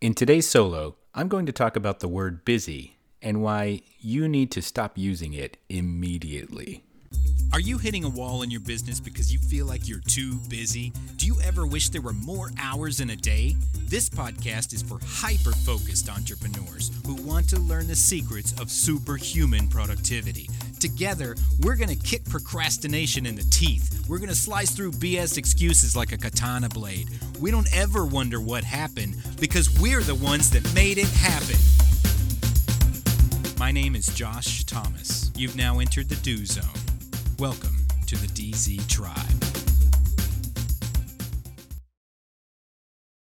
In today's solo, I'm going to talk about the word busy and why you need to stop using it immediately. Are you hitting a wall in your business because you feel like you're too busy? Do you ever wish there were more hours in a day? This podcast is for hyper focused entrepreneurs who want to learn the secrets of superhuman productivity. Together, we're going to kick procrastination in the teeth. We're going to slice through BS excuses like a katana blade. We don't ever wonder what happened because we're the ones that made it happen. My name is Josh Thomas. You've now entered the Do Zone. Welcome to the DZ Tribe.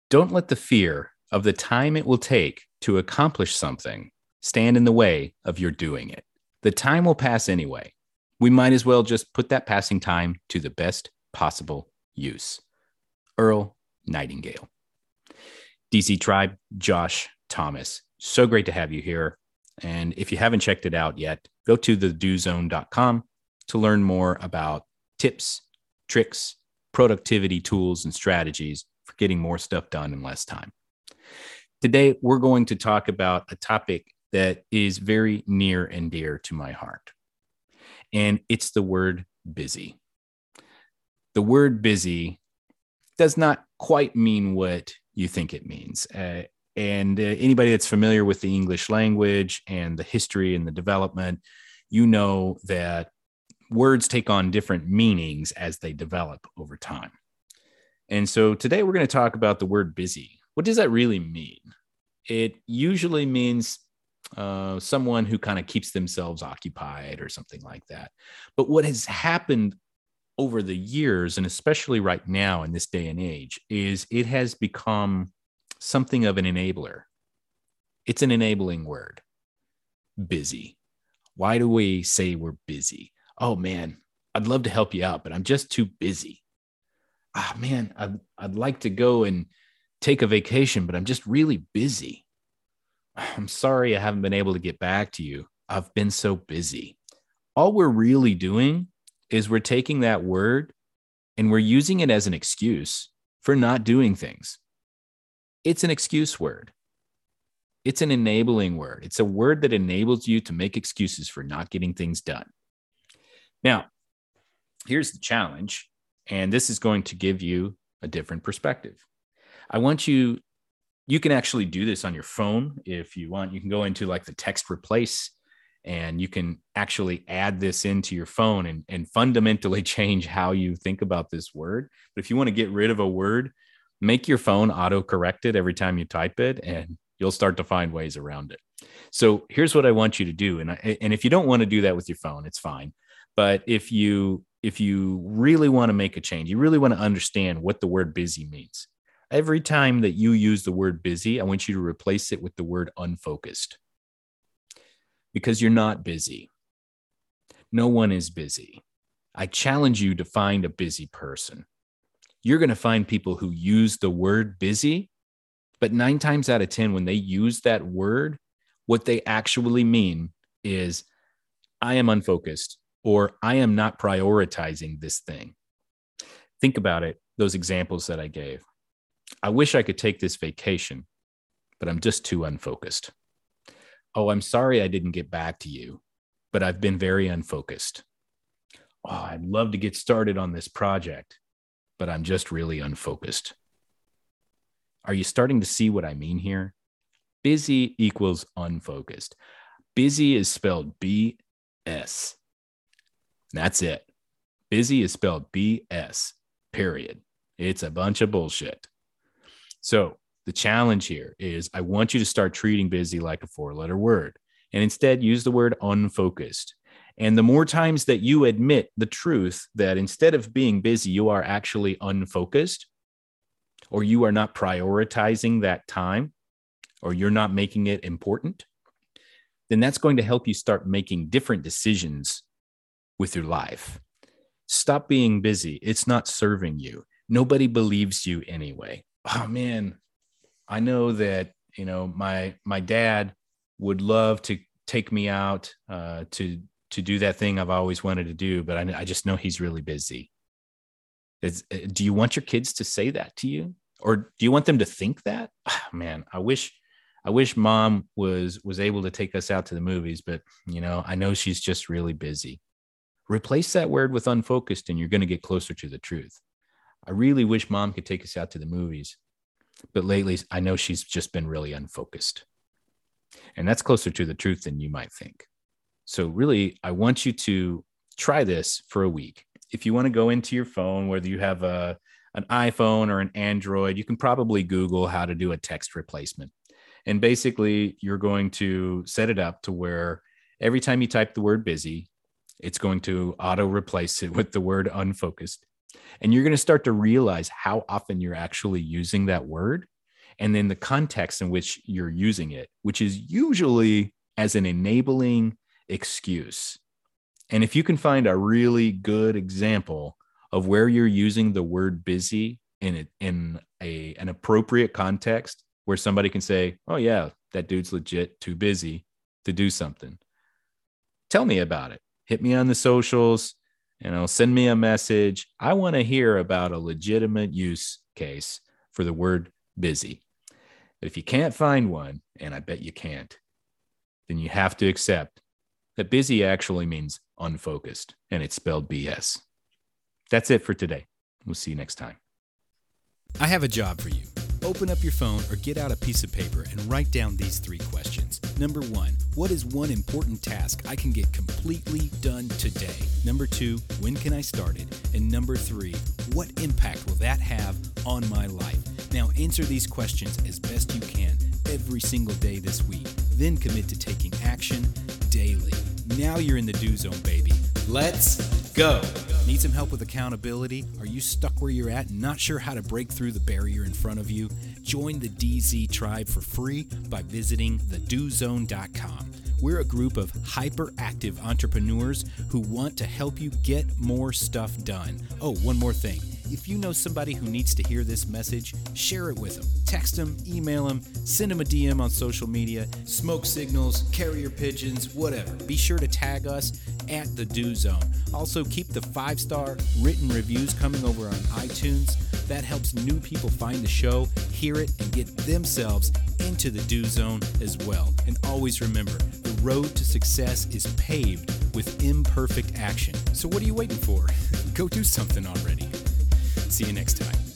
Don't let the fear of the time it will take to accomplish something stand in the way of your doing it. The time will pass anyway. We might as well just put that passing time to the best possible use. Earl Nightingale. DZ Tribe, Josh Thomas. So great to have you here. And if you haven't checked it out yet, go to thedozone.com to learn more about tips, tricks, productivity tools, and strategies for getting more stuff done in less time. Today, we're going to talk about a topic that is very near and dear to my heart, and it's the word busy. The word busy does not quite mean what you think it means. Uh, and uh, anybody that's familiar with the English language and the history and the development, you know that words take on different meanings as they develop over time. And so today we're going to talk about the word busy. What does that really mean? It usually means uh, someone who kind of keeps themselves occupied or something like that. But what has happened over the years, and especially right now in this day and age, is it has become something of an enabler. It's an enabling word busy. Why do we say we're busy? oh man, I'd love to help you out, but I'm just too busy. Ah, man, I'd, I'd like to go and take a vacation, but I'm just really busy. I'm sorry I haven't been able to get back to you. I've been so busy. All we're really doing is we're taking that word and we're using it as an excuse for not doing things. It's an excuse word. It's an enabling word. It's a word that enables you to make excuses for not getting things done. Now, here's the challenge, and this is going to give you a different perspective. I want you, you can actually do this on your phone if you want. You can go into like the text replace and you can actually add this into your phone and, and fundamentally change how you think about this word. But if you want to get rid of a word, make your phone auto correct it every time you type it, and you'll start to find ways around it. So here's what I want you to do. And, I, and if you don't want to do that with your phone, it's fine. But if you if you really want to make a change, you really want to understand what the word busy means. Every time that you use the word busy, I want you to replace it with the word unfocused. Because you're not busy. No one is busy. I challenge you to find a busy person. You're going to find people who use the word busy, but nine times out of 10, when they use that word, what they actually mean is I am unfocused or I am not prioritizing this thing. Think about it, those examples that I gave. I wish I could take this vacation, but I'm just too unfocused. Oh, I'm sorry I didn't get back to you, but I've been very unfocused. Oh, I'd love to get started on this project, but I'm just really unfocused. Are you starting to see what I mean here? Busy equals unfocused. Busy is spelled B S. That's it. Busy is spelled B S, period. It's a bunch of bullshit. So the challenge here is I want you to start treating busy like a four letter word and instead use the word unfocused. And the more times that you admit the truth that instead of being busy, you are actually unfocused, or you are not prioritizing that time, or you're not making it important, then that's going to help you start making different decisions with your life. Stop being busy. It's not serving you. Nobody believes you anyway. Oh man, I know that, you know, my my dad would love to take me out uh, to to do that thing I've always wanted to do, but I, I just know he's really busy. It's, uh, do you want your kids to say that to you, or do you want them to think that? man, I wish I wish mom was was able to take us out to the movies, but you know, I know she's just really busy. Replace that word with unfocused and you're going to get closer to the truth. I really wish mom could take us out to the movies, but lately I know she's just been really unfocused. And that's closer to the truth than you might think. So, really, I want you to try this for a week. If you want to go into your phone, whether you have a, an iPhone or an Android, you can probably Google how to do a text replacement. And basically, you're going to set it up to where every time you type the word busy, it's going to auto replace it with the word unfocused. And you're going to start to realize how often you're actually using that word and then the context in which you're using it, which is usually as an enabling excuse. And if you can find a really good example of where you're using the word busy in it in a an appropriate context where somebody can say, "Oh yeah, that dude's legit too busy to do something." Tell me about it. Hit me on the socials, you know, send me a message. I want to hear about a legitimate use case for the word busy. But if you can't find one, and I bet you can't, then you have to accept that busy actually means unfocused and it's spelled BS. That's it for today. We'll see you next time. I have a job for you. Open up your phone or get out a piece of paper and write down these three questions. Number one, what is one important task I can get completely done today? Number two, when can I start it? And number three, what impact will that have on my life? Now, answer these questions as best you can every single day this week. Then commit to taking action daily. Now you're in the do zone, baby. Let's go. Need some help with accountability? Are you stuck where you're at and not sure how to break through the barrier in front of you? Join the DZ tribe for free by visiting thedozone.com. We're a group of hyperactive entrepreneurs who want to help you get more stuff done. Oh, one more thing. If you know somebody who needs to hear this message, share it with them. Text them, email them, send them a DM on social media, smoke signals, carrier pigeons, whatever. Be sure to tag us at the Do Zone. Also, keep the five star written reviews coming over on iTunes. That helps new people find the show, hear it, and get themselves into the Do Zone as well. And always remember the road to success is paved with imperfect action. So, what are you waiting for? Go do something already. See you next time.